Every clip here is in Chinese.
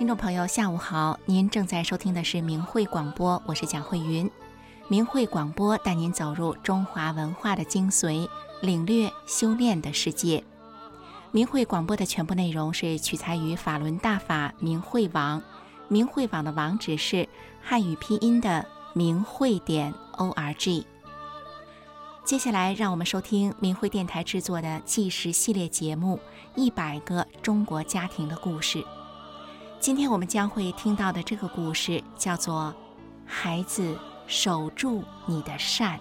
听众朋友，下午好！您正在收听的是明慧广播，我是蒋慧云。明慧广播带您走入中华文化的精髓，领略修炼的世界。明慧广播的全部内容是取材于法轮大法明慧网，明慧网的网址是汉语拼音的明慧点 o r g。接下来，让我们收听明慧电台制作的纪实系列节目《一百个中国家庭的故事》。今天我们将会听到的这个故事叫做《孩子守住你的善》。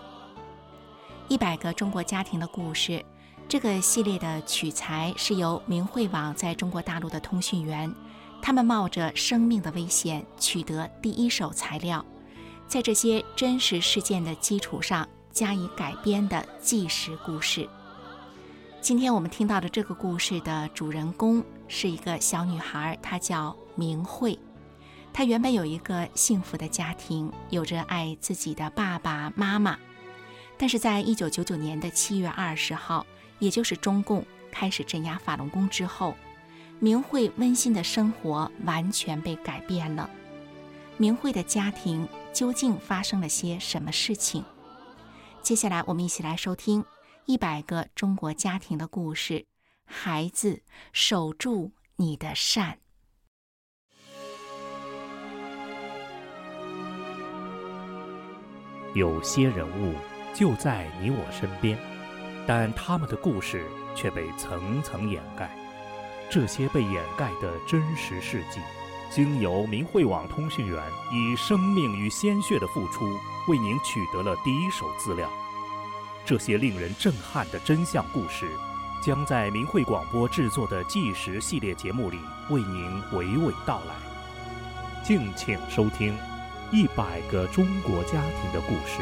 一百个中国家庭的故事，这个系列的取材是由明慧网在中国大陆的通讯员，他们冒着生命的危险取得第一手材料，在这些真实事件的基础上加以改编的纪实故事。今天我们听到的这个故事的主人公是一个小女孩，她叫。明慧，她原本有一个幸福的家庭，有着爱自己的爸爸妈妈。但是在一九九九年的七月二十号，也就是中共开始镇压法轮功之后，明慧温馨的生活完全被改变了。明慧的家庭究竟发生了些什么事情？接下来我们一起来收听一百个中国家庭的故事。孩子，守住你的善。有些人物就在你我身边，但他们的故事却被层层掩盖。这些被掩盖的真实事迹，经由明慧网通讯员以生命与鲜血的付出，为您取得了第一手资料。这些令人震撼的真相故事，将在明慧广播制作的纪实系列节目里为您娓娓道来。敬请收听。一百个中国家庭的故事。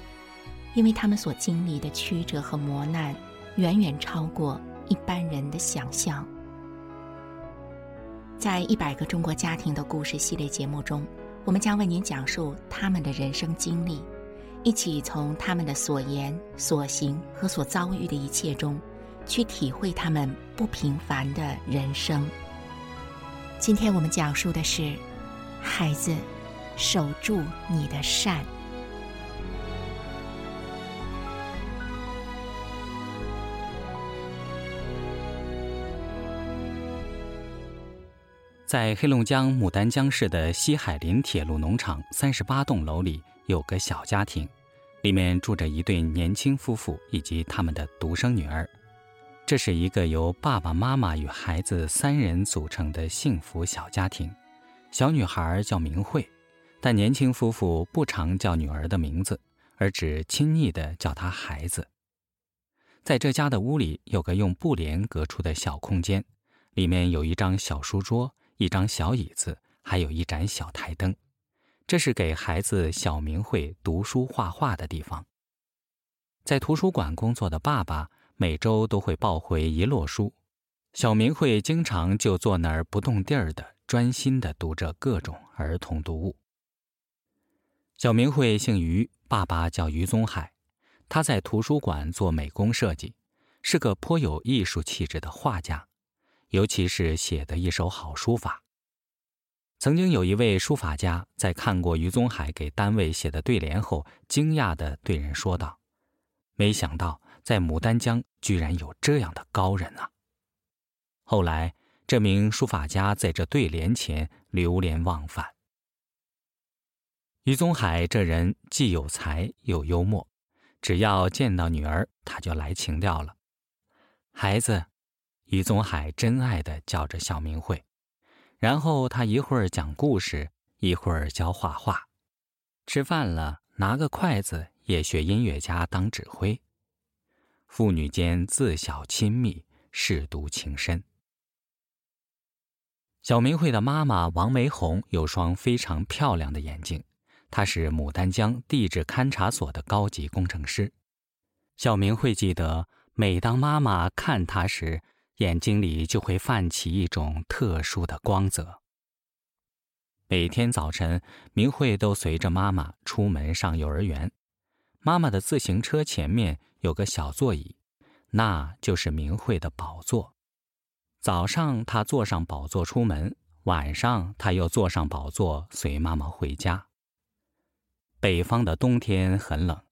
因为他们所经历的曲折和磨难，远远超过一般人的想象。在一百个中国家庭的故事系列节目中，我们将为您讲述他们的人生经历，一起从他们的所言、所行和所遭遇的一切中，去体会他们不平凡的人生。今天我们讲述的是：孩子，守住你的善。在黑龙江牡丹江市的西海林铁路农场三十八栋楼里，有个小家庭，里面住着一对年轻夫妇以及他们的独生女儿。这是一个由爸爸妈妈与孩子三人组成的幸福小家庭。小女孩叫明慧，但年轻夫妇不常叫女儿的名字，而只亲昵地叫她孩子。在这家的屋里，有个用布帘隔出的小空间，里面有一张小书桌。一张小椅子，还有一盏小台灯，这是给孩子小明慧读书画画的地方。在图书馆工作的爸爸每周都会抱回一摞书，小明慧经常就坐那儿不动地儿的，专心的读着各种儿童读物。小明慧姓于，爸爸叫于宗海，他在图书馆做美工设计，是个颇有艺术气质的画家。尤其是写的一手好书法。曾经有一位书法家在看过于宗海给单位写的对联后，惊讶地对人说道：“没想到在牡丹江居然有这样的高人啊！”后来，这名书法家在这对联前流连忘返。于宗海这人既有才又幽默，只要见到女儿，他就来情调了。孩子，于宗海真爱的叫着小明慧，然后他一会儿讲故事，一会儿教画画，吃饭了拿个筷子也学音乐家当指挥。父女间自小亲密，舐犊情深。小明慧的妈妈王梅红有双非常漂亮的眼睛。她是牡丹江地质勘察所的高级工程师。小明会记得，每当妈妈看她时，眼睛里就会泛起一种特殊的光泽。每天早晨，明慧都随着妈妈出门上幼儿园。妈妈的自行车前面有个小座椅，那就是明慧的宝座。早上他坐上宝座出门，晚上他又坐上宝座随妈妈回家。北方的冬天很冷，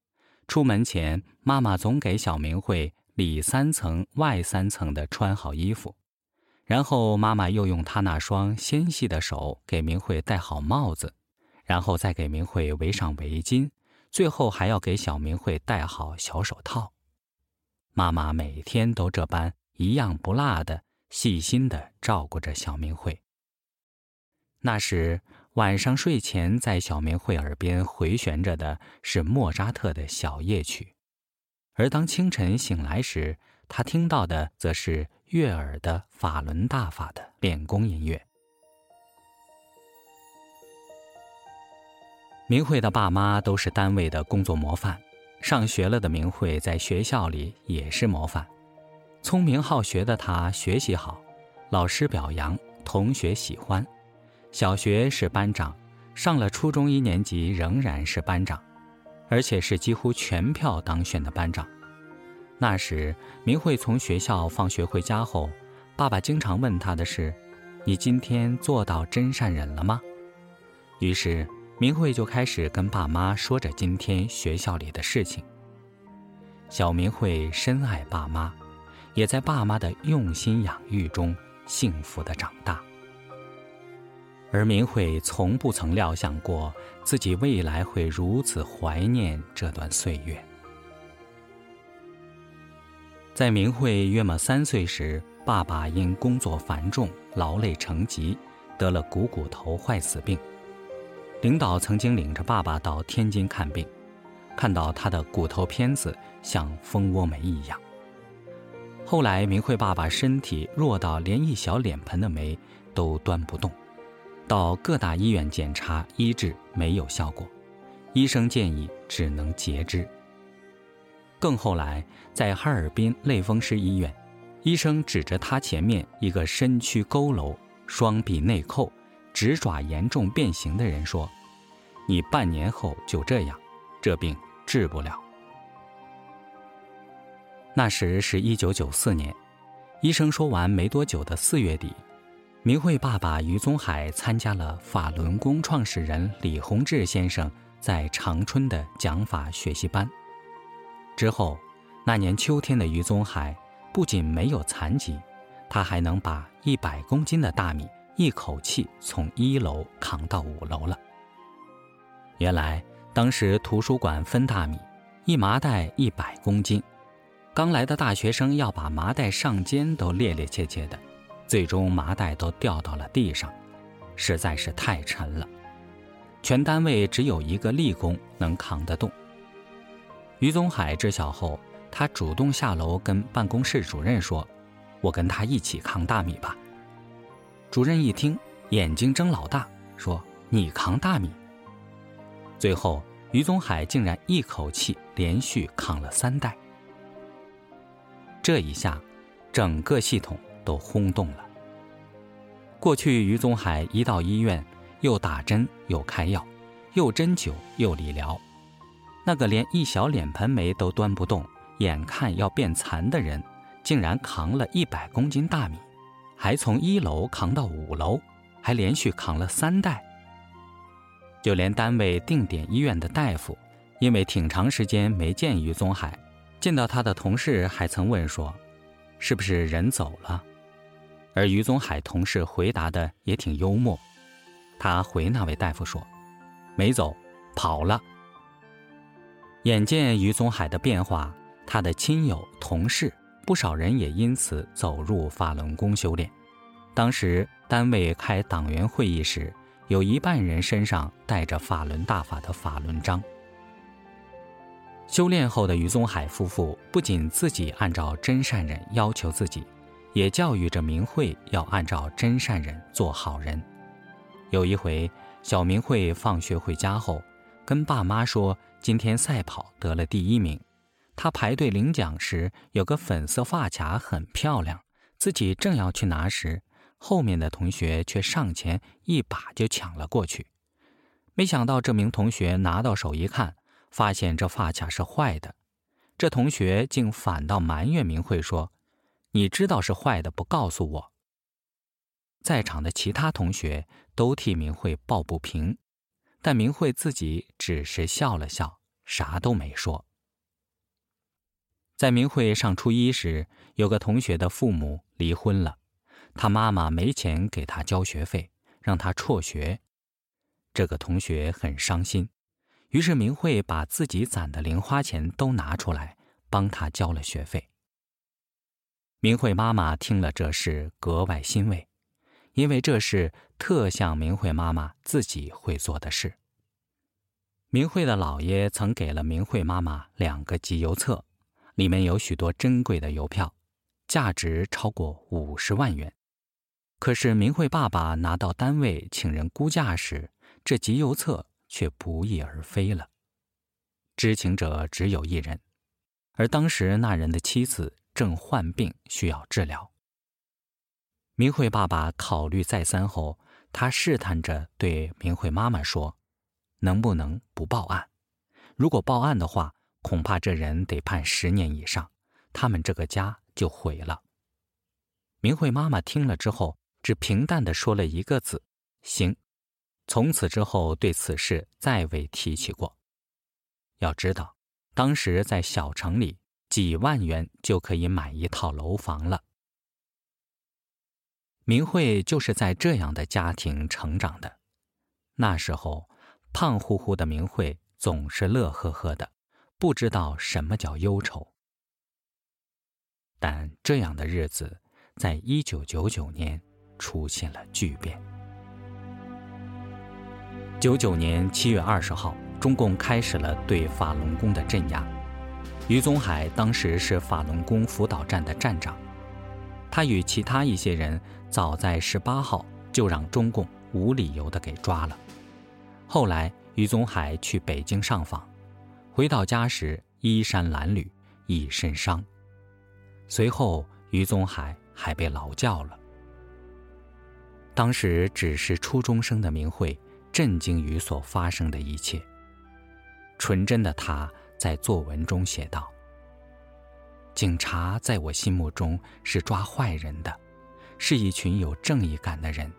出门前，妈妈总给小明慧里三层外三层的穿好衣服，然后妈妈又用她那双纤细的手给明慧戴好帽子，然后再给明慧围上围巾，最后还要给小明慧戴好小手套。妈妈每天都这般一样不落的细心的照顾着小明慧。那时。晚上睡前，在小明慧耳边回旋着的是莫扎特的小夜曲，而当清晨醒来时，他听到的则是悦耳的法轮大法的练功音乐。明慧的爸妈都是单位的工作模范，上学了的明慧在学校里也是模范，聪明好学的他学习好，老师表扬，同学喜欢。小学是班长，上了初中一年级仍然是班长，而且是几乎全票当选的班长。那时，明慧从学校放学回家后，爸爸经常问他的是：“你今天做到真善忍了吗？”于是，明慧就开始跟爸妈说着今天学校里的事情。小明慧深爱爸妈，也在爸妈的用心养育中幸福的长大。而明慧从不曾料想过自己未来会如此怀念这段岁月。在明慧约莫三岁时，爸爸因工作繁重、劳累成疾，得了股骨头坏死病。领导曾经领着爸爸到天津看病，看到他的骨头片子像蜂窝煤一样。后来，明慧爸爸身体弱到连一小脸盆的煤都端不动。到各大医院检查医治没有效果，医生建议只能截肢。更后来，在哈尔滨类风湿医院，医生指着他前面一个身躯佝偻、双臂内扣、指爪严重变形的人说：“你半年后就这样，这病治不了。”那时是一九九四年，医生说完没多久的四月底。明慧爸爸于宗海参加了法轮功创始人李洪志先生在长春的讲法学习班。之后，那年秋天的于宗海不仅没有残疾，他还能把一百公斤的大米一口气从一楼扛到五楼了。原来，当时图书馆分大米，一麻袋一百公斤，刚来的大学生要把麻袋上肩都趔趔趄趄的。最终麻袋都掉到了地上，实在是太沉了。全单位只有一个力工能扛得动。于宗海知晓后，他主动下楼跟办公室主任说：“我跟他一起扛大米吧。”主任一听，眼睛睁老大，说：“你扛大米？”最后，于宗海竟然一口气连续扛了三袋。这一下，整个系统。都轰动了。过去，于宗海一到医院，又打针又开药，又针灸又理疗。那个连一小脸盆煤都端不动，眼看要变残的人，竟然扛了一百公斤大米，还从一楼扛到五楼，还连续扛了三袋。就连单位定点医院的大夫，因为挺长时间没见于宗海，见到他的同事还曾问说：“是不是人走了？”而于宗海同事回答的也挺幽默，他回那位大夫说：“没走，跑了。眼见于宗海的变化，他的亲友、同事不少人也因此走入法轮功修炼。当时单位开党员会议时，有一半人身上带着法轮大法的法轮章。修炼后的于宗海夫妇不仅自己按照真善忍要求自己，也教育着明慧要按照真善人做好人。有一回，小明慧放学回家后，跟爸妈说今天赛跑得了第一名。他排队领奖时，有个粉色发卡很漂亮，自己正要去拿时，后面的同学却上前一把就抢了过去。没想到这名同学拿到手一看。发现这发卡是坏的，这同学竟反倒埋怨明慧说：“你知道是坏的，不告诉我。”在场的其他同学都替明慧抱不平，但明慧自己只是笑了笑，啥都没说。在明慧上初一时，有个同学的父母离婚了，他妈妈没钱给他交学费，让他辍学。这个同学很伤心。于是明慧把自己攒的零花钱都拿出来帮他交了学费。明慧妈妈听了这事格外欣慰，因为这是特像明慧妈妈自己会做的事。明慧的姥爷曾给了明慧妈妈两个集邮册，里面有许多珍贵的邮票，价值超过五十万元。可是明慧爸爸拿到单位请人估价时，这集邮册。却不翼而飞了。知情者只有一人，而当时那人的妻子正患病需要治疗。明慧爸爸考虑再三后，他试探着对明慧妈妈说：“能不能不报案？如果报案的话，恐怕这人得判十年以上，他们这个家就毁了。”明慧妈妈听了之后，只平淡地说了一个字：“行。”从此之后，对此事再未提起过。要知道，当时在小城里，几万元就可以买一套楼房了。明慧就是在这样的家庭成长的。那时候，胖乎乎的明慧总是乐呵呵的，不知道什么叫忧愁。但这样的日子，在一九九九年出现了巨变。九九年七月二十号，中共开始了对法轮功的镇压。于宗海当时是法轮功辅导站的站长，他与其他一些人早在十八号就让中共无理由的给抓了。后来，于宗海去北京上访，回到家时衣衫褴褛，一身伤。随后，于宗海还被劳教了。当时只是初中生的明慧。震惊于所发生的一切。纯真的他在作文中写道：“警察在我心目中是抓坏人的，是一群有正义感的人。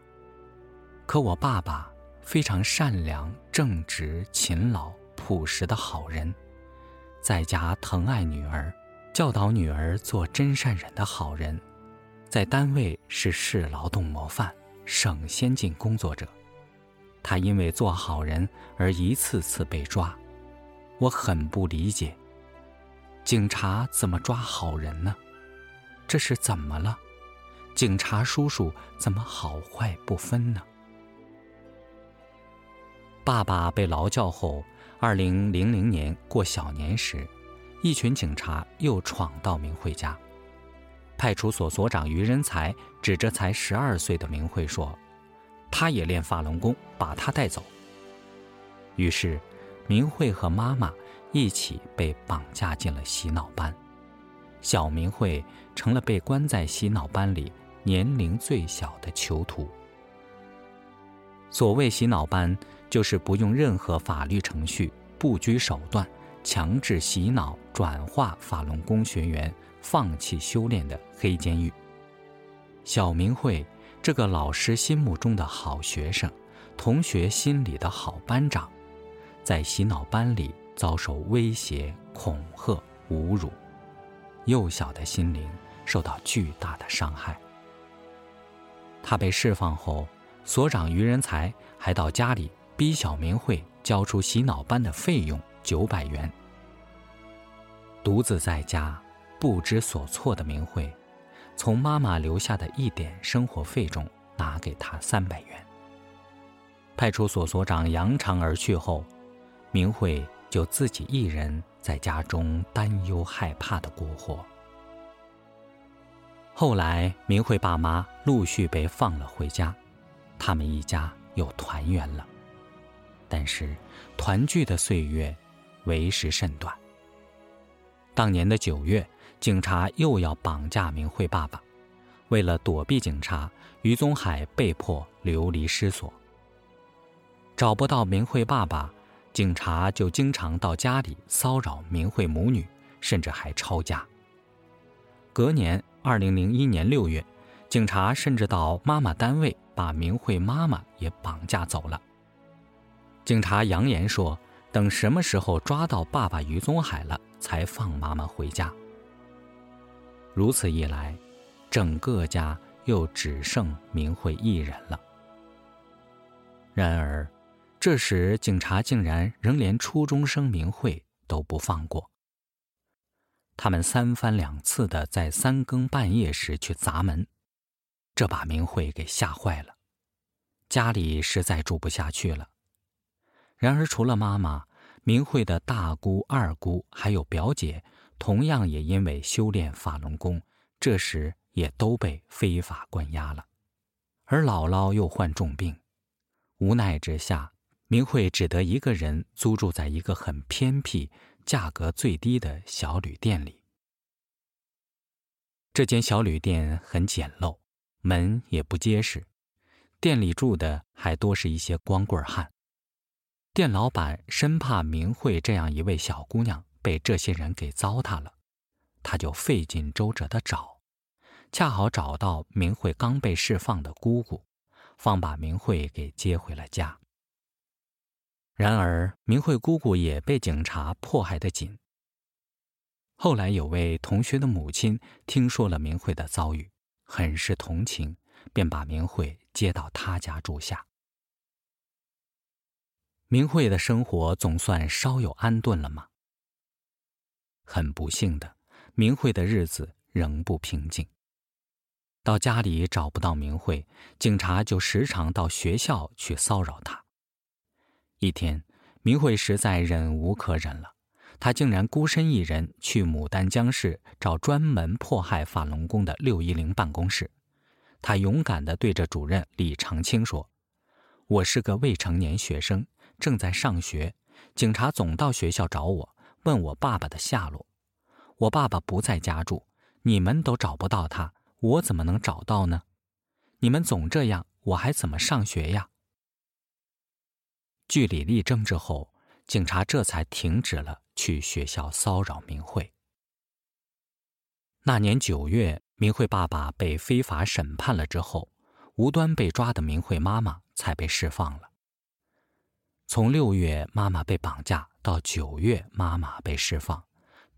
可我爸爸非常善良、正直、勤劳、朴实的好人，在家疼爱女儿，教导女儿做真善忍的好人，在单位是市劳动模范、省先进工作者。”他因为做好人而一次次被抓，我很不理解。警察怎么抓好人呢？这是怎么了？警察叔叔怎么好坏不分呢？爸爸被劳教后，二零零零年过小年时，一群警察又闯到明慧家。派出所所长于仁才指着才十二岁的明慧说。他也练法轮功，把他带走。于是，明慧和妈妈一起被绑架进了洗脑班，小明慧成了被关在洗脑班里年龄最小的囚徒。所谓洗脑班，就是不用任何法律程序、不拘手段，强制洗脑、转化法轮功学员放弃修炼的黑监狱。小明慧。这个老师心目中的好学生，同学心里的好班长，在洗脑班里遭受威胁、恐吓、侮辱，幼小的心灵受到巨大的伤害。他被释放后，所长于仁才还到家里逼小明慧交出洗脑班的费用九百元。独自在家不知所措的明慧，从妈妈留下的一点生活费中拿给他三百元。派出所所长扬长而去后，明慧就自己一人在家中担忧害怕的过活。后来，明慧爸妈陆续被放了回家，他们一家又团圆了。但是，团聚的岁月为时甚短。当年的九月，警察又要绑架明慧爸爸，为了躲避警察，于宗海被迫流离失所。找不到明慧爸爸，警察就经常到家里骚扰明慧母女，甚至还抄家。隔年，二零零一年六月，警察甚至到妈妈单位把明慧妈妈也绑架走了。警察扬言说，等什么时候抓到爸爸于宗海了，才放妈妈回家。如此一来，整个家又只剩明慧一人了。然而，这时警察竟然仍连初中生明慧都不放过。他们三番两次的在三更半夜时去砸门，这把明慧给吓坏了，家里实在住不下去了。然而，除了妈妈，明慧的大姑、二姑还有表姐，同样也因为修炼法轮功，这时也都被非法关押了。而姥姥又患重病，无奈之下，明慧只得一个人租住在一个很偏僻。价格最低的小旅店里，这间小旅店很简陋，门也不结实，店里住的还多是一些光棍汉。店老板生怕明慧这样一位小姑娘被这些人给糟蹋了，他就费尽周折的找，恰好找到明慧刚被释放的姑姑，方把明慧给接回了家。然而，明慧姑姑也被警察迫害得紧。后来，有位同学的母亲听说了明慧的遭遇，很是同情，便把明慧接到他家住下。明慧的生活总算稍有安顿了吗？很不幸的，明慧的日子仍不平静。到家里找不到明慧，警察就时常到学校去骚扰她。一天，明慧实在忍无可忍了，她竟然孤身一人去牡丹江市找专门迫害法轮功的六一零办公室。她勇敢地对着主任李长青说：“我是个未成年学生，正在上学，警察总到学校找我，问我爸爸的下落。我爸爸不在家住，你们都找不到他，我怎么能找到呢？你们总这样，我还怎么上学呀？”据理力争之后，警察这才停止了去学校骚扰明慧。那年九月，明慧爸爸被非法审判了之后，无端被抓的明慧妈妈才被释放了。从六月妈妈被绑架到九月妈妈被释放，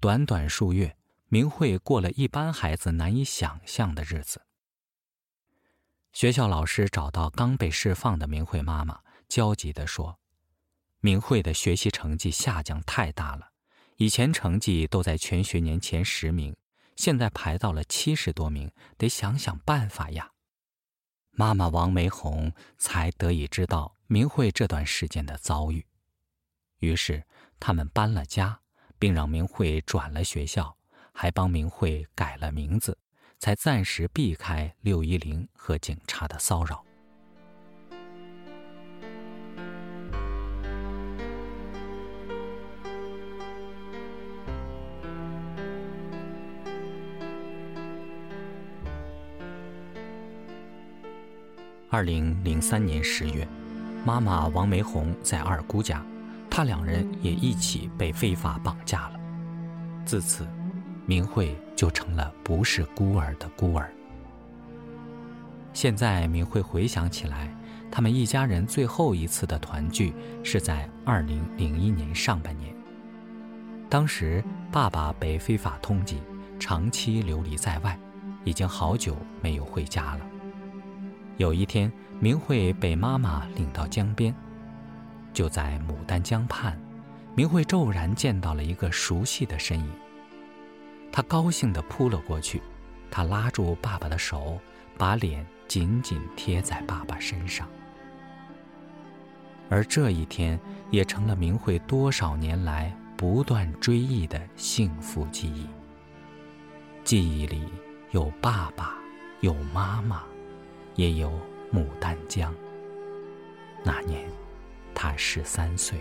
短短数月，明慧过了一般孩子难以想象的日子。学校老师找到刚被释放的明慧妈妈，焦急地说。明慧的学习成绩下降太大了，以前成绩都在全学年前十名，现在排到了七十多名，得想想办法呀。妈妈王梅红才得以知道明慧这段时间的遭遇，于是他们搬了家，并让明慧转了学校，还帮明慧改了名字，才暂时避开六一零和警察的骚扰。二零零三年十月，妈妈王梅红在二姑家，她两人也一起被非法绑架了。自此，明慧就成了不是孤儿的孤儿。现在，明慧回想起来，他们一家人最后一次的团聚是在二零零一年上半年。当时，爸爸被非法通缉，长期流离在外，已经好久没有回家了。有一天，明慧被妈妈领到江边，就在牡丹江畔，明慧骤然见到了一个熟悉的身影。她高兴地扑了过去，她拉住爸爸的手，把脸紧紧贴在爸爸身上。而这一天，也成了明慧多少年来不断追忆的幸福记忆。记忆里有爸爸，有妈妈，也有牡丹江。那年，他十三岁。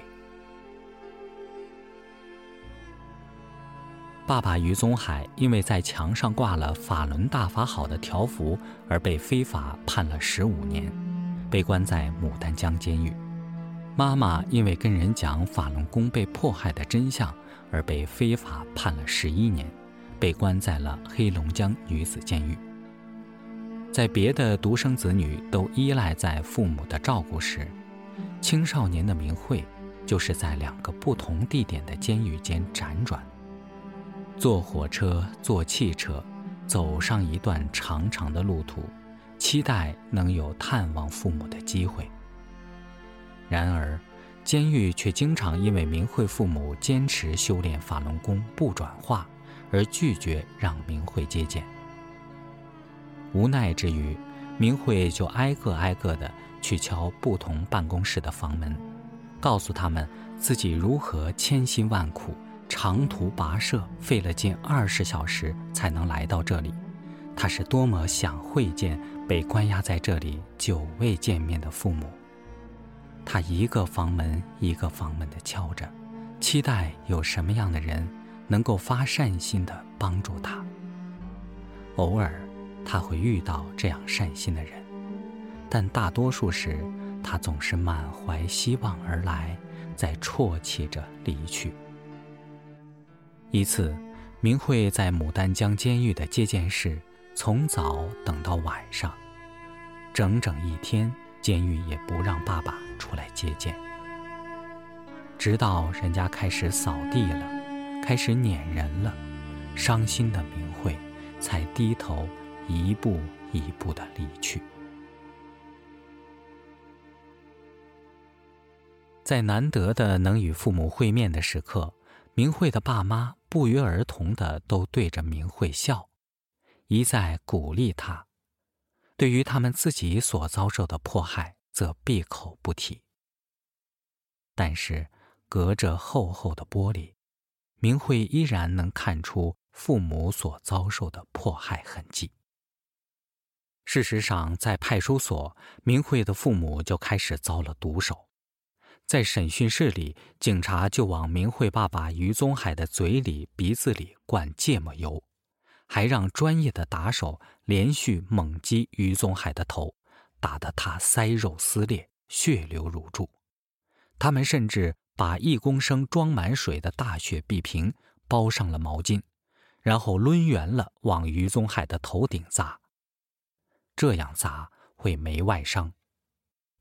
爸爸于宗海因为在墙上挂了“法轮大法好”的条幅，而被非法判了十五年，被关在牡丹江监狱。妈妈因为跟人讲法轮功被迫害的真相，而被非法判了十一年，被关在了黑龙江女子监狱。在别的独生子女都依赖在父母的照顾时，青少年的明慧就是在两个不同地点的监狱间辗转，坐火车、坐汽车，走上一段长长的路途，期待能有探望父母的机会。然而，监狱却经常因为明慧父母坚持修炼法轮功不转化，而拒绝让明慧接见。无奈之余，明慧就挨个挨个的去敲不同办公室的房门，告诉他们自己如何千辛万苦、长途跋涉，费了近二十小时才能来到这里。他是多么想会见被关押在这里久未见面的父母。他一个房门一个房门的敲着，期待有什么样的人能够发善心的帮助他。偶尔，他会遇到这样善心的人，但大多数时，他总是满怀希望而来，在啜泣着离去。一次，明慧在牡丹江监狱的接见室，从早等到晚上，整整一天。监狱也不让爸爸出来接见，直到人家开始扫地了，开始撵人了，伤心的明慧才低头一步一步的离去。在难得的能与父母会面的时刻，明慧的爸妈不约而同的都对着明慧笑，一再鼓励他。对于他们自己所遭受的迫害，则闭口不提。但是，隔着厚厚的玻璃，明慧依然能看出父母所遭受的迫害痕迹。事实上，在派出所，明慧的父母就开始遭了毒手。在审讯室里，警察就往明慧爸爸于宗海的嘴里、鼻子里灌芥末油。还让专业的打手连续猛击于宗海的头，打得他腮肉撕裂，血流如注。他们甚至把一公升装满水的大雪碧瓶包上了毛巾，然后抡圆了往于宗海的头顶砸。这样砸会没外伤，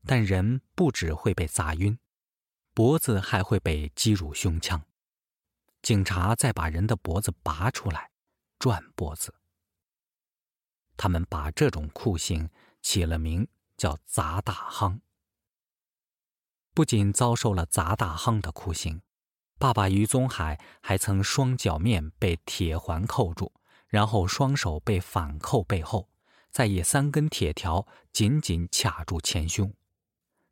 但人不只会被砸晕，脖子还会被击入胸腔。警察再把人的脖子拔出来。转脖子。他们把这种酷刑起了名叫“砸大夯”。不仅遭受了砸大夯的酷刑，爸爸于宗海还曾双脚面被铁环扣住，然后双手被反扣背后，再以三根铁条紧紧卡住前胸。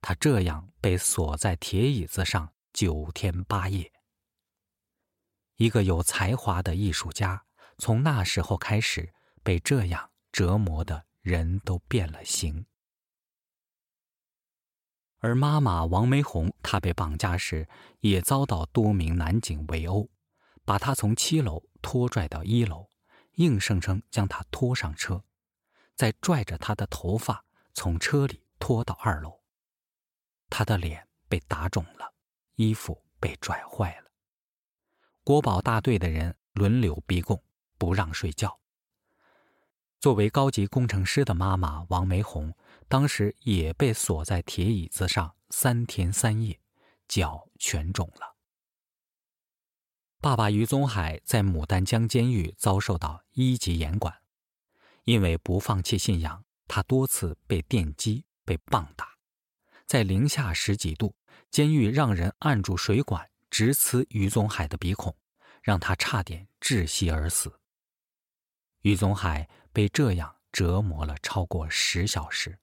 他这样被锁在铁椅子上九天八夜。一个有才华的艺术家。从那时候开始，被这样折磨的人都变了形。而妈妈王梅红，她被绑架时也遭到多名男警围殴，把她从七楼拖拽到一楼，硬生生将她拖上车，再拽着他的头发从车里拖到二楼。他的脸被打肿了，衣服被拽坏了。国保大队的人轮流逼供。不让睡觉。作为高级工程师的妈妈王梅红，当时也被锁在铁椅子上三天三夜，脚全肿了。爸爸于宗海在牡丹江监狱遭受到一级严管，因为不放弃信仰，他多次被电击、被棒打，在零下十几度，监狱让人按住水管直刺于宗海的鼻孔，让他差点窒息而死。于宗海被这样折磨了超过十小时。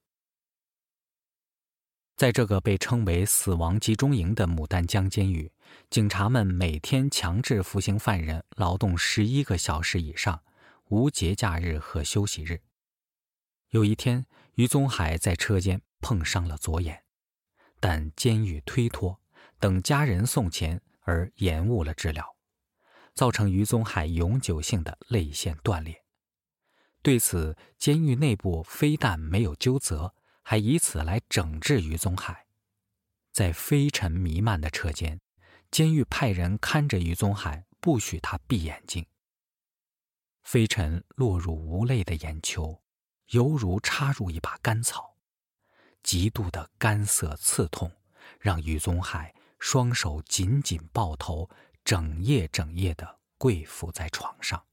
在这个被称为“死亡集中营”的牡丹江监狱，警察们每天强制服刑犯人劳动十一个小时以上，无节假日和休息日。有一天，于宗海在车间碰伤了左眼，但监狱推脱，等家人送钱而延误了治疗，造成于宗海永久性的泪腺断裂。对此，监狱内部非但没有纠责。还以此来整治于宗海，在飞尘弥漫的车间，监狱派人看着于宗海，不许他闭眼睛。飞尘落入无泪的眼球，犹如插入一把干草，极度的干涩刺痛，让于宗海双手紧紧抱头，整夜整夜的跪伏在床上。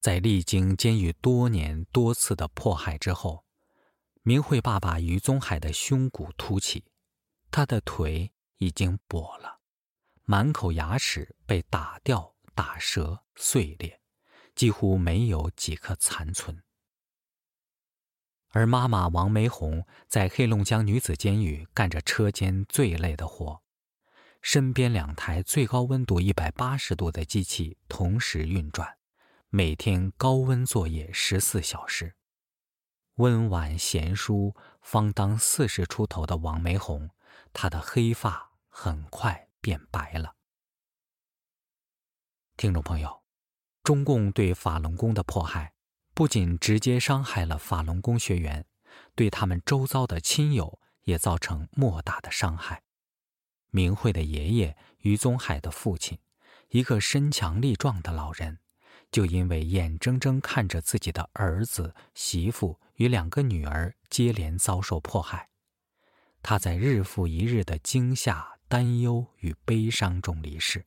在历经监狱多年多次的迫害之后。明慧爸爸于宗海的胸骨凸起，他的腿已经跛了，满口牙齿被打掉、打折、碎裂，几乎没有几颗残存。而妈妈王梅红在黑龙江女子监狱干着车间最累的活，身边两台最高温度一百八十度的机器同时运转，每天高温作业十四小时。温婉贤淑、方当四十出头的王梅红，她的黑发很快变白了。听众朋友，中共对法轮功的迫害，不仅直接伤害了法轮功学员，对他们周遭的亲友也造成莫大的伤害。明慧的爷爷于宗海的父亲，一个身强力壮的老人。就因为眼睁睁看着自己的儿子、媳妇与两个女儿接连遭受迫害，他在日复一日的惊吓、担忧与悲伤中离世。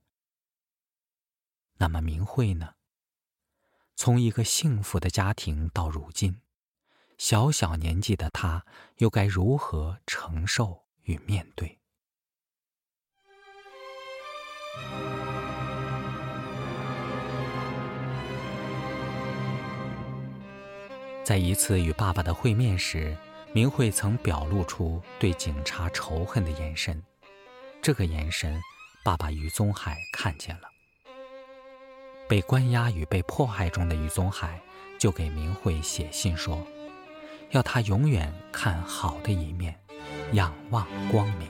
那么明慧呢？从一个幸福的家庭到如今，小小年纪的他又该如何承受与面对？在一次与爸爸的会面时，明慧曾表露出对警察仇恨的眼神。这个眼神，爸爸于宗海看见了。被关押与被迫害中的于宗海，就给明慧写信说，要他永远看好的一面，仰望光明。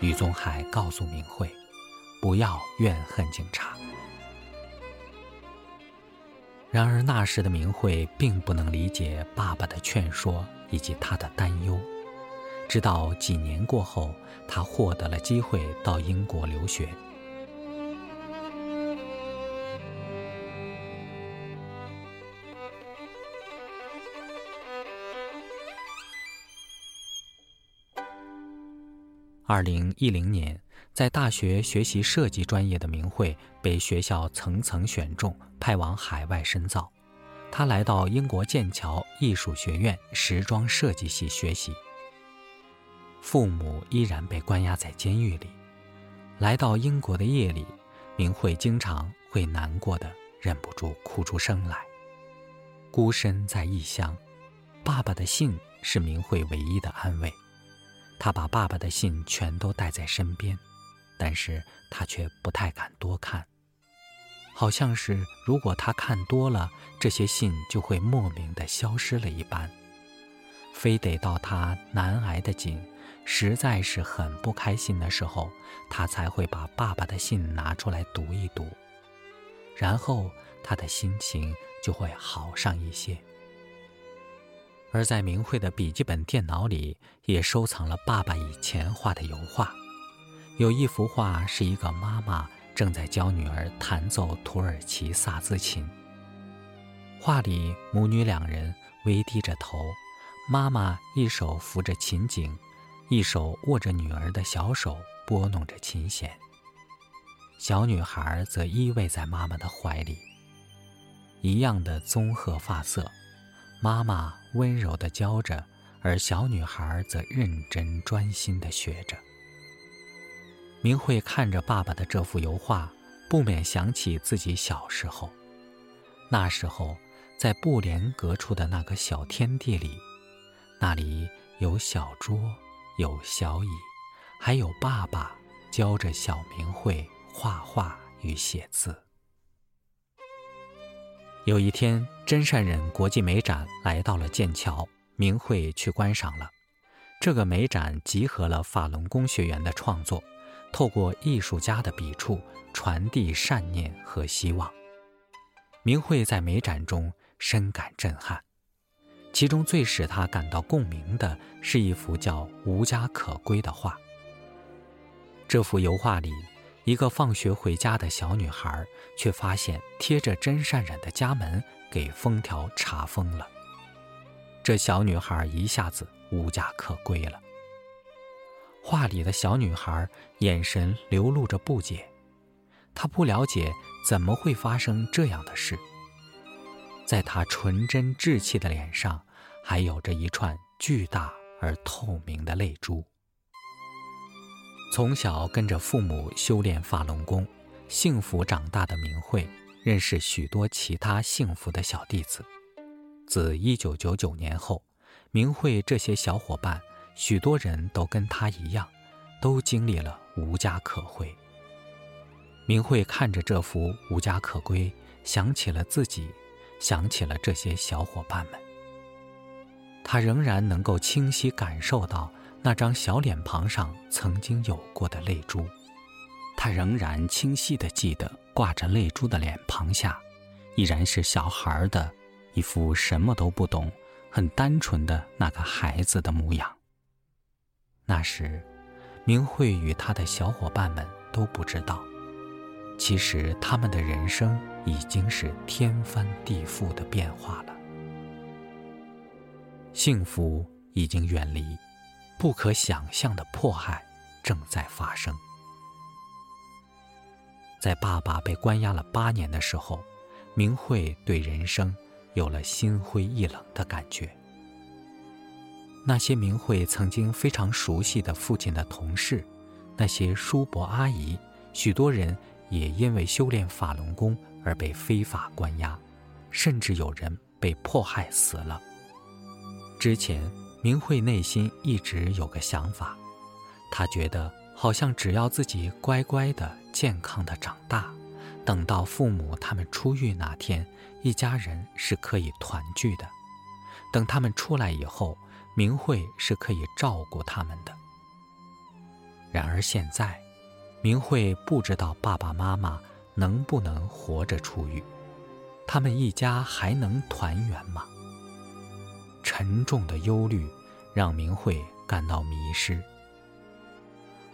于宗海告诉明慧，不要怨恨警察。然而那时的明慧并不能理解爸爸的劝说以及他的担忧，直到几年过后，他获得了机会到英国留学。二零一零年。在大学学习设计专业的明慧被学校层层选中，派往海外深造。他来到英国剑桥艺术学院时装设计系学习。父母依然被关押在监狱里。来到英国的夜里，明慧经常会难过的忍不住哭出声来。孤身在异乡，爸爸的信是明慧唯一的安慰。他把爸爸的信全都带在身边。但是他却不太敢多看，好像是如果他看多了，这些信就会莫名的消失了一般，非得到他难挨的紧，实在是很不开心的时候，他才会把爸爸的信拿出来读一读，然后他的心情就会好上一些。而在明慧的笔记本电脑里，也收藏了爸爸以前画的油画。有一幅画是一个妈妈正在教女儿弹奏土耳其萨兹琴。画里母女两人微低着头，妈妈一手扶着琴颈，一手握着女儿的小手拨弄着琴弦。小女孩则依偎在妈妈的怀里，一样的棕褐发色，妈妈温柔地教着，而小女孩则认真专心地学着。明慧看着爸爸的这幅油画，不免想起自己小时候。那时候，在布帘隔出的那个小天地里，那里有小桌，有小椅，还有爸爸教着小明慧画画与写字。有一天，真善忍国际美展来到了剑桥，明慧去观赏了。这个美展集合了法轮功学员的创作，透过艺术家的笔触传递善念和希望。明慧在美展中深感震撼，其中最使他感到共鸣的是一幅叫《无家可归》的画。这幅油画里。一个放学回家的小女孩，却发现贴着真善忍的家门给封条查封了。这小女孩一下子无家可归了。画里的小女孩眼神流露着不解，她不了解怎么会发生这样的事。在她纯真稚气的脸上，还有着一串巨大而透明的泪珠。从小跟着父母修炼法轮功，幸福长大的明慧，认识许多其他幸福的小弟子。自1999年后，明慧这些小伙伴，许多人都跟他一样，都经历了无家可归。明慧看着这幅无家可归，想起了自己，想起了这些小伙伴们。他仍然能够清晰感受到。那张小脸庞上曾经有过的泪珠，他仍然清晰地记得，挂着泪珠的脸庞下，依然是小孩的一副什么都不懂、很单纯的那个孩子的模样。那时，明慧与他的小伙伴们都不知道，其实他们的人生已经是天翻地覆的变化了，幸福已经远离。不可想象的迫害正在发生。在爸爸被关押了八年的时候，明慧对人生有了心灰意冷的感觉。那些明慧曾经非常熟悉的父亲的同事，那些叔伯阿姨，许多人也因为修炼法轮功而被非法关押，甚至有人被迫害死了。之前。明慧内心一直有个想法，她觉得好像只要自己乖乖的、健康的长大，等到父母他们出狱那天，一家人是可以团聚的。等他们出来以后，明慧是可以照顾他们的。然而现在，明慧不知道爸爸妈妈能不能活着出狱，他们一家还能团圆吗？沉重的忧虑让明慧感到迷失。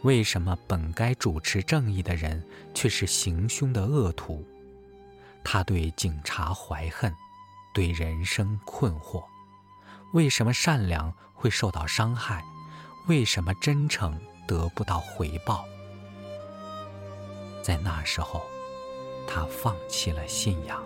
为什么本该主持正义的人却是行凶的恶徒？他对警察怀恨，对人生困惑。为什么善良会受到伤害？为什么真诚得不到回报？在那时候，他放弃了信仰。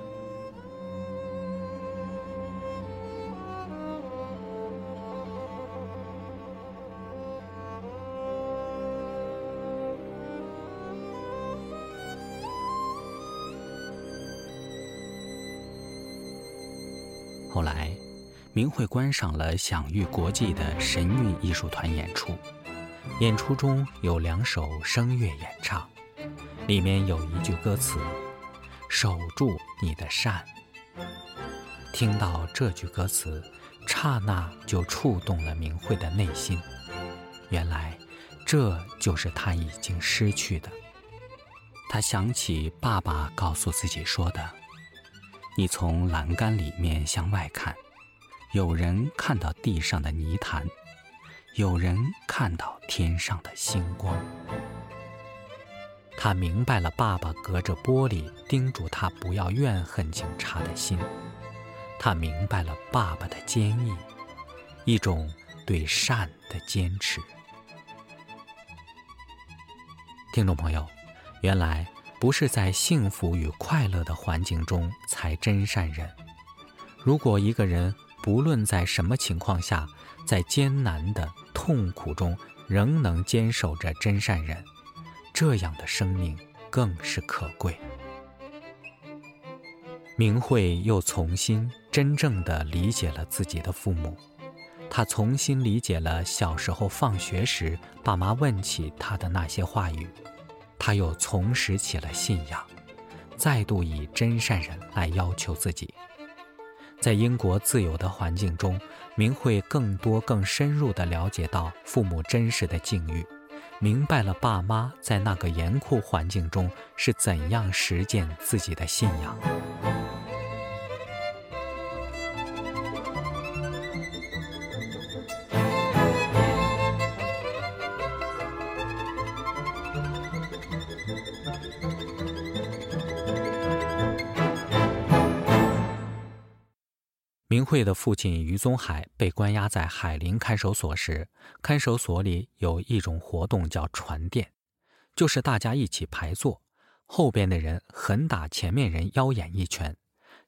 明慧观赏了享誉国际的神韵艺术团演出。演出中有两首声乐演唱，里面有一句歌词：“守住你的善。”听到这句歌词，刹那就触动了明慧的内心。原来，这就是他已经失去的。他想起爸爸告诉自己说的。你从栏杆里面向外看，有人看到地上的泥潭，有人看到天上的星光。他明白了爸爸隔着玻璃叮嘱他不要怨恨警察的心，他明白了爸爸的坚毅，一种对善的坚持。听众朋友，原来。不是在幸福与快乐的环境中才真善人。如果一个人不论在什么情况下，在艰难的痛苦中仍能坚守着真善人，这样的生命更是可贵。明慧又重新真正的理解了自己的父母，她重新理解了小时候放学时爸妈问起她的那些话语，她又重拾起了信仰，再度以真善人来要求自己。在英国自由的环境中，明慧更多、更深入地了解到父母真实的境遇，明白了爸妈在那个严酷环境中是怎样实践自己的信仰。明慧的父亲于宗海被关押在海林看守所时，看守所里有一种活动叫传电，就是大家一起排坐，后边的人狠打前面人腰眼一拳，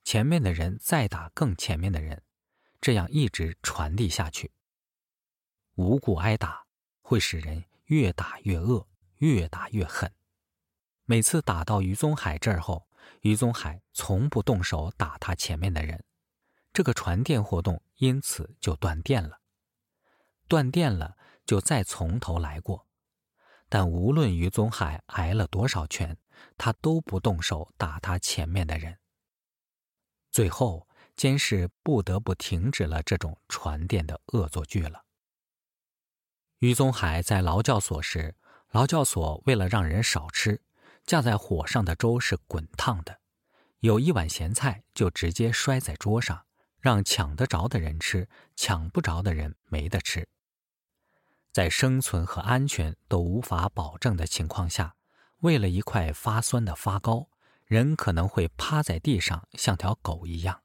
前面的人再打更前面的人，这样一直传递下去。无故挨打会使人越打越恶，越打越狠。每次打到于宗海这儿后，于宗海从不动手打他前面的人。这个传电活动因此就断电了，断电了就再从头来过。但无论于宗海挨了多少拳，他都不动手打他前面的人。最后，监视不得不停止了这种传电的恶作剧了。于宗海在劳教所时，劳教所为了让人少吃，架在火上的粥是滚烫的，有一碗咸菜就直接摔在桌上。让抢得着的人吃，抢不着的人没得吃。在生存和安全都无法保证的情况下，为了一块发酸的发糕，人可能会趴在地上像条狗一样。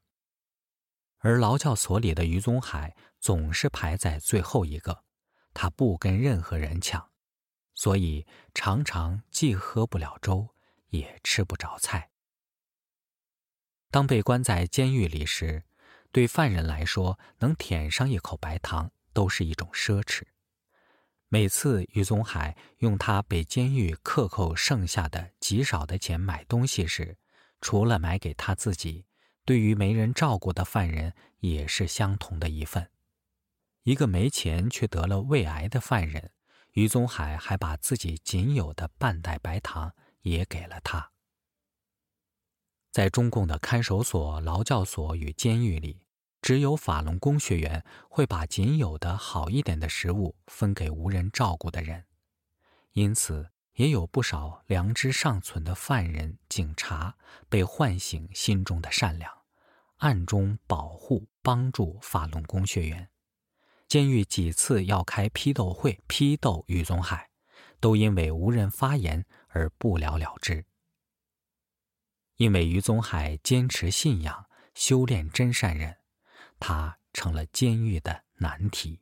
而劳教所里的于宗海总是排在最后一个，他不跟任何人抢，所以常常既喝不了粥，也吃不着菜。当被关在监狱里时，对犯人来说，能舔上一口白糖都是一种奢侈。每次于宗海用他被监狱克扣剩下的极少的钱买东西时，除了买给他自己，对于没人照顾的犯人也是相同的一份。一个没钱却得了胃癌的犯人，于宗海还把自己仅有的半袋白糖也给了他。在中共的看守所、劳教所与监狱里，只有法轮功学员会把仅有的好一点的食物分给无人照顾的人，因此也有不少良知尚存的犯人、警察被唤醒心中的善良，暗中保护、帮助法轮功学员。监狱几次要开批斗会批斗于宗海，都因为无人发言而不了了之。因为于宗海坚持信仰、修炼真善人，他成了监狱的难题。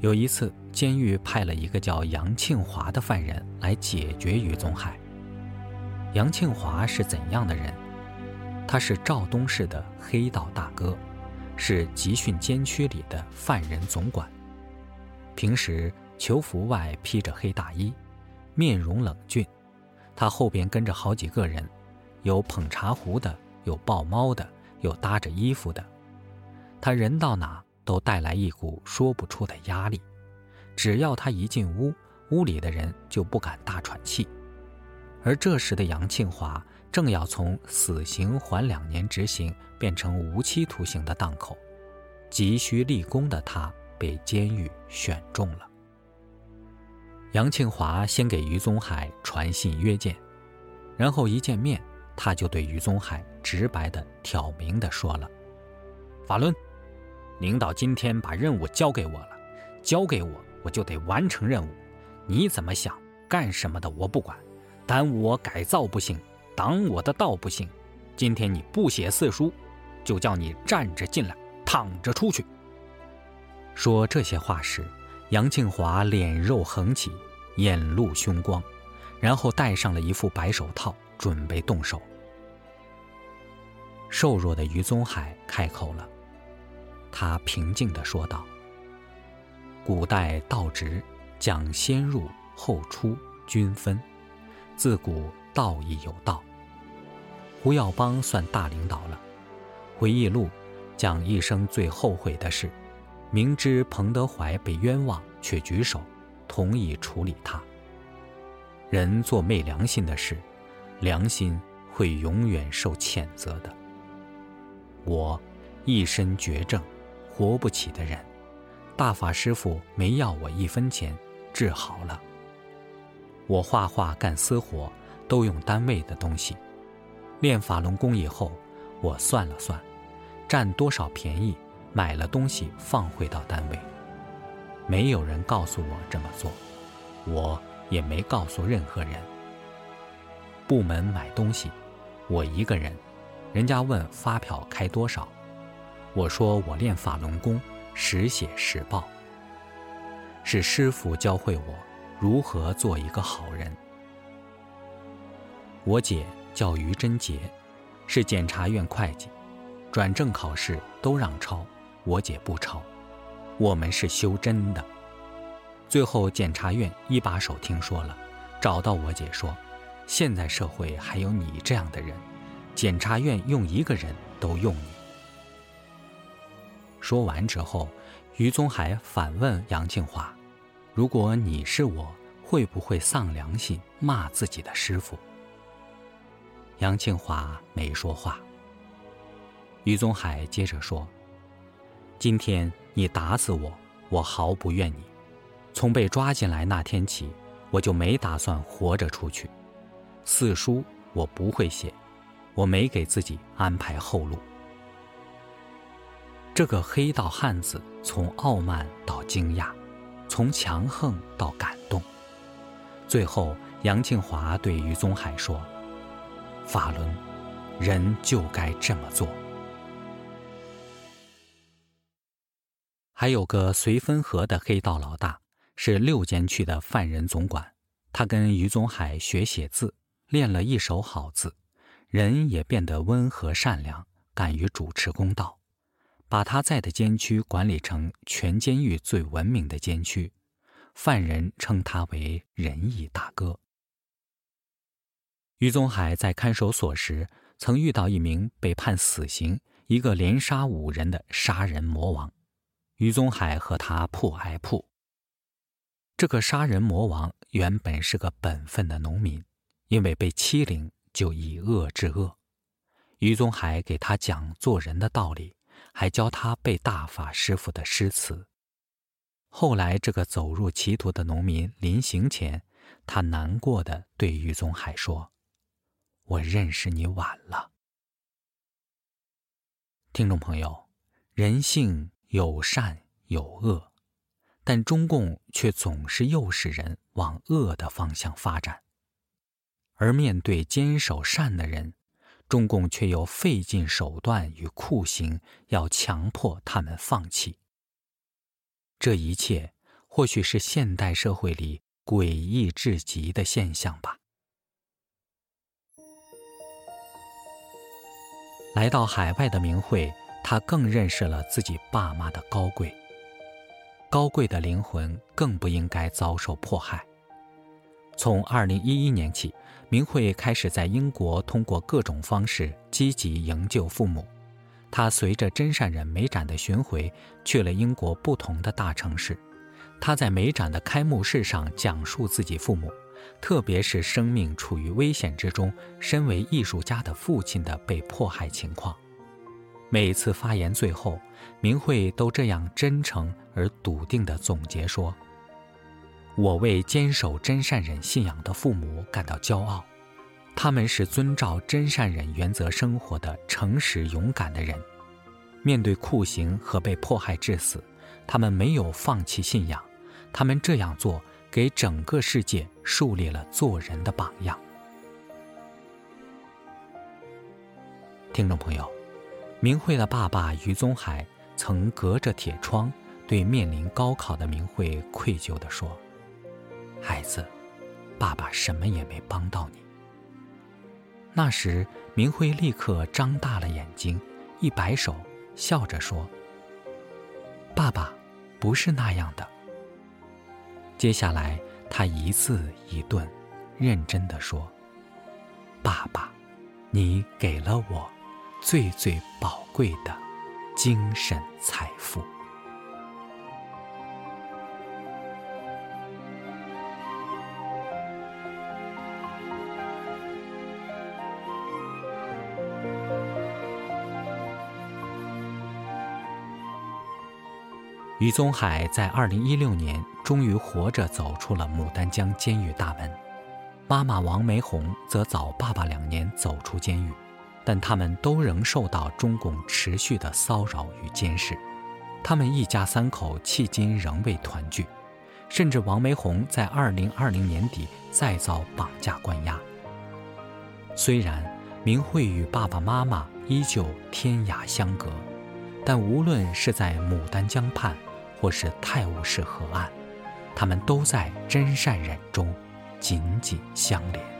有一次，监狱派了一个叫杨庆华的犯人来解决于宗海。杨庆华是怎样的人？他是肇东市的黑道大哥，是集训监区里的犯人总管，平时囚服外披着黑大衣。面容冷峻，他后边跟着好几个人，有捧茶壶的，有抱猫的，有搭着衣服的。他人到哪都带来一股说不出的压力，只要他一进屋，屋里的人就不敢大喘气。而这时的杨庆华正要从死刑缓两年执行变成无期徒刑的档口，急需立功的他被监狱选中了。杨庆华先给于宗海传信约见，然后一见面，他就对于宗海直白的、挑明的说了：“法伦，领导今天把任务交给我了，交给我，我就得完成任务。你怎么想，干什么的我不管，耽误我改造不行，挡我的道不行。今天你不写四书，就叫你站着进来，躺着出去。”说这些话时。杨庆华脸肉横起，眼露凶光，然后戴上了一副白手套，准备动手。瘦弱的于宗海开口了，他平静地说道：“古代道直讲先入后出，均分，自古道义有道。胡耀邦算大领导了，回忆录讲一生最后悔的事，明知彭德怀被冤枉，却举手同意处理他。人做昧良心的事，良心会永远受谴责的。我一身绝症，活不起的人，大法师傅没要我一分钱，治好了。我画画干私活，都用单位的东西。练法轮功以后，我算了算，占多少便宜，买了东西放回到单位。没有人告诉我这么做，我也没告诉任何人。部门买东西，我一个人，人家问发票开多少，我说我练法轮功，实写实报。是师傅教会我。如何做一个好人？我姐叫于贞杰，是检察院会计，转正考试都让抄，我姐不抄。我们是修真的。最后检察院一把手听说了，找到我姐说：“现在社会还有你这样的人，检察院用一个人都用你。”说完之后，于宗海反问杨庆华。如果你是我，会不会丧良心骂自己的师傅？杨庆华没说话。于宗海接着说：“今天你打死我，我毫不怨你。从被抓进来那天起，我就没打算活着出去。四书我不会写，我没给自己安排后路。这个黑道汉子，从傲慢到惊讶。”从强横到感动，最后杨庆华对于宗海说：“法轮，人就该这么做。”还有个绥芬河的黑道老大，是六监区的犯人总管。他跟于宗海学写字，练了一手好字，人也变得温和善良，敢于主持公道。把他在的监区管理成全监狱最文明的监区，犯人称他为仁义大哥。于宗海在看守所时，曾遇到一名被判死刑、一个连杀五人的杀人魔王，于宗海和他铺挨铺。这个杀人魔王原本是个本分的农民，因为被欺凌，就以恶制恶。于宗海给他讲做人的道理。还教他背大法师傅的诗词。后来，这个走入歧途的农民临行前，他难过的对于宗海说：“我认识你晚了。”听众朋友，人性有善有恶，但中共却总是诱使人往恶的方向发展，而面对坚守善的人。中共却又费尽手段与酷刑，要强迫他们放弃。这一切或许是现代社会里诡异至极的现象吧。来到海外的明慧，他更认识了自己爸妈的高贵。高贵的灵魂更不应该遭受迫害。从二零一一年起。明慧开始在英国通过各种方式积极营救父母。他随着真善人美展的巡回，去了英国不同的大城市。他在美展的开幕式上讲述自己父母，特别是生命处于危险之中，身为艺术家的父亲的被迫害情况。每次发言最后，明慧都这样真诚而笃定地总结说。我为坚守真善忍信仰的父母感到骄傲，他们是遵照真善忍原则生活的诚实勇敢的人。面对酷刑和被迫害致死，他们没有放弃信仰，他们这样做给整个世界树立了做人的榜样。听众朋友，明慧的爸爸于宗海曾隔着铁窗对面临高考的明慧愧疚地说。孩子，爸爸什么也没帮到你。那时，明慧立刻张大了眼睛，一摆手，笑着说：“爸爸，不是那样的。”接下来，他一字一顿，认真地说：“爸爸，你给了我最最宝贵的精神财富。”于宗海在二零一六年终于活着走出了牡丹江监狱大门，妈妈王梅红则早爸爸两年走出监狱，但他们都仍受到中共持续的骚扰与监视。他们一家三口迄今仍未团聚，甚至王梅红在二零二零年底再遭绑架关押。虽然明慧与爸爸妈妈依旧天涯相隔，但无论是在牡丹江畔，或是泰晤士河岸，他们都在真善忍中紧紧相连。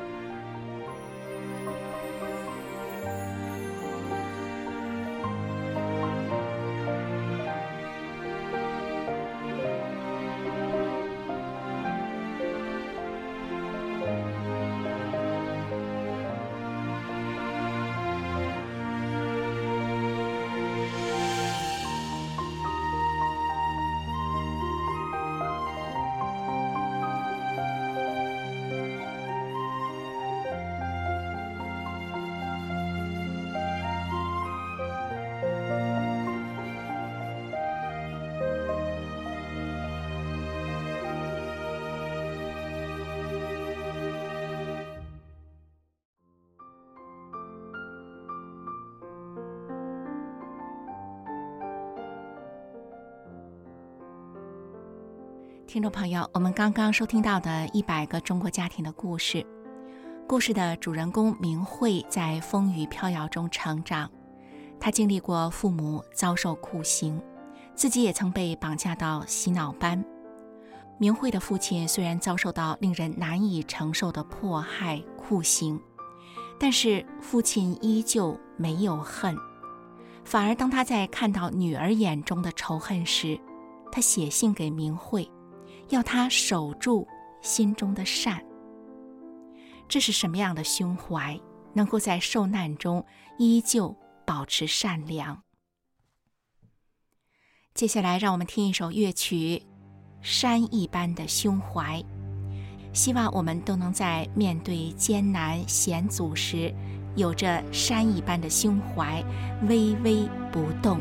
听众朋友，我们刚刚收听到的一百个中国家庭的故事，故事的主人公明慧在风雨飘摇中成长，她经历过父母遭受酷刑，自己也曾被绑架到洗脑班。明慧的父亲虽然遭受到令人难以承受的迫害酷刑，但是父亲依旧没有恨，反而当他在看到女儿眼中的仇恨时，他写信给明慧。要他守住心中的善，这是什么样的胸怀，能够在受难中依旧保持善良？接下来，让我们听一首乐曲《山一般的胸怀》，希望我们都能在面对艰难险阻时，有着山一般的胸怀，微微不动。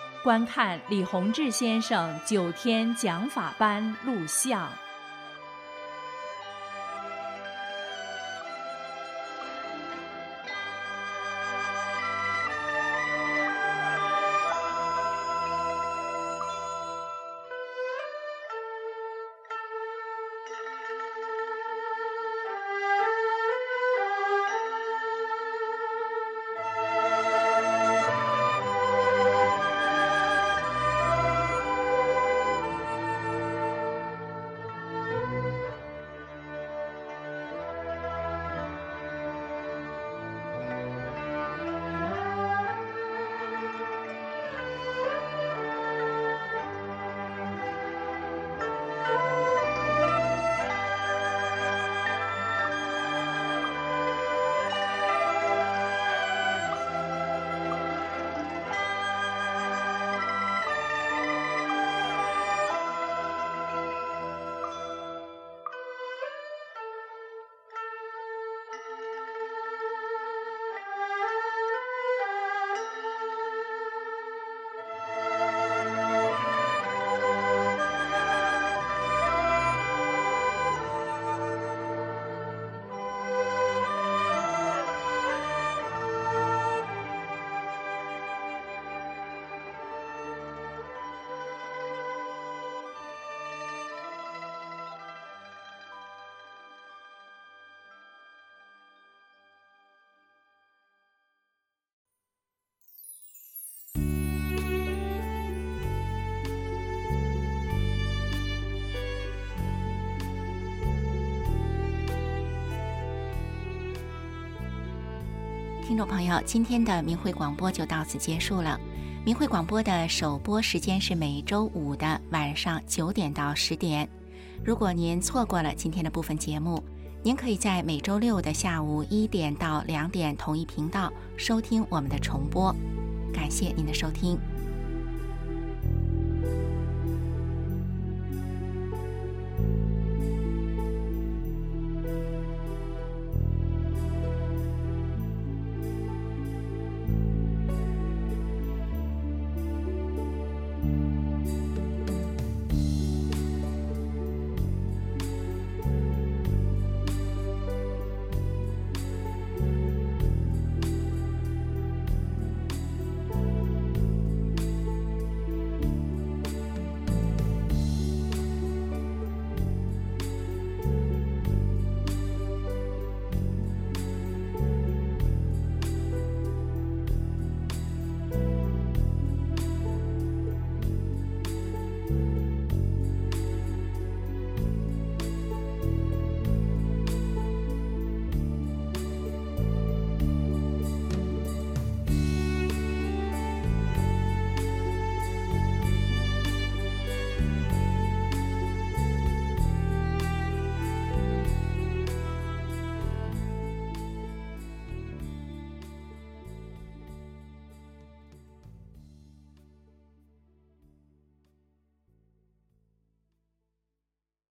观看李洪志先生九天讲法班录像。听众朋友，今天的明慧广播就到此结束了。明慧广播的首播时间是每周五的晚上九点到十点。如果您错过了今天的部分节目，您可以在每周六的下午一点到两点同一频道收听我们的重播。感谢您的收听。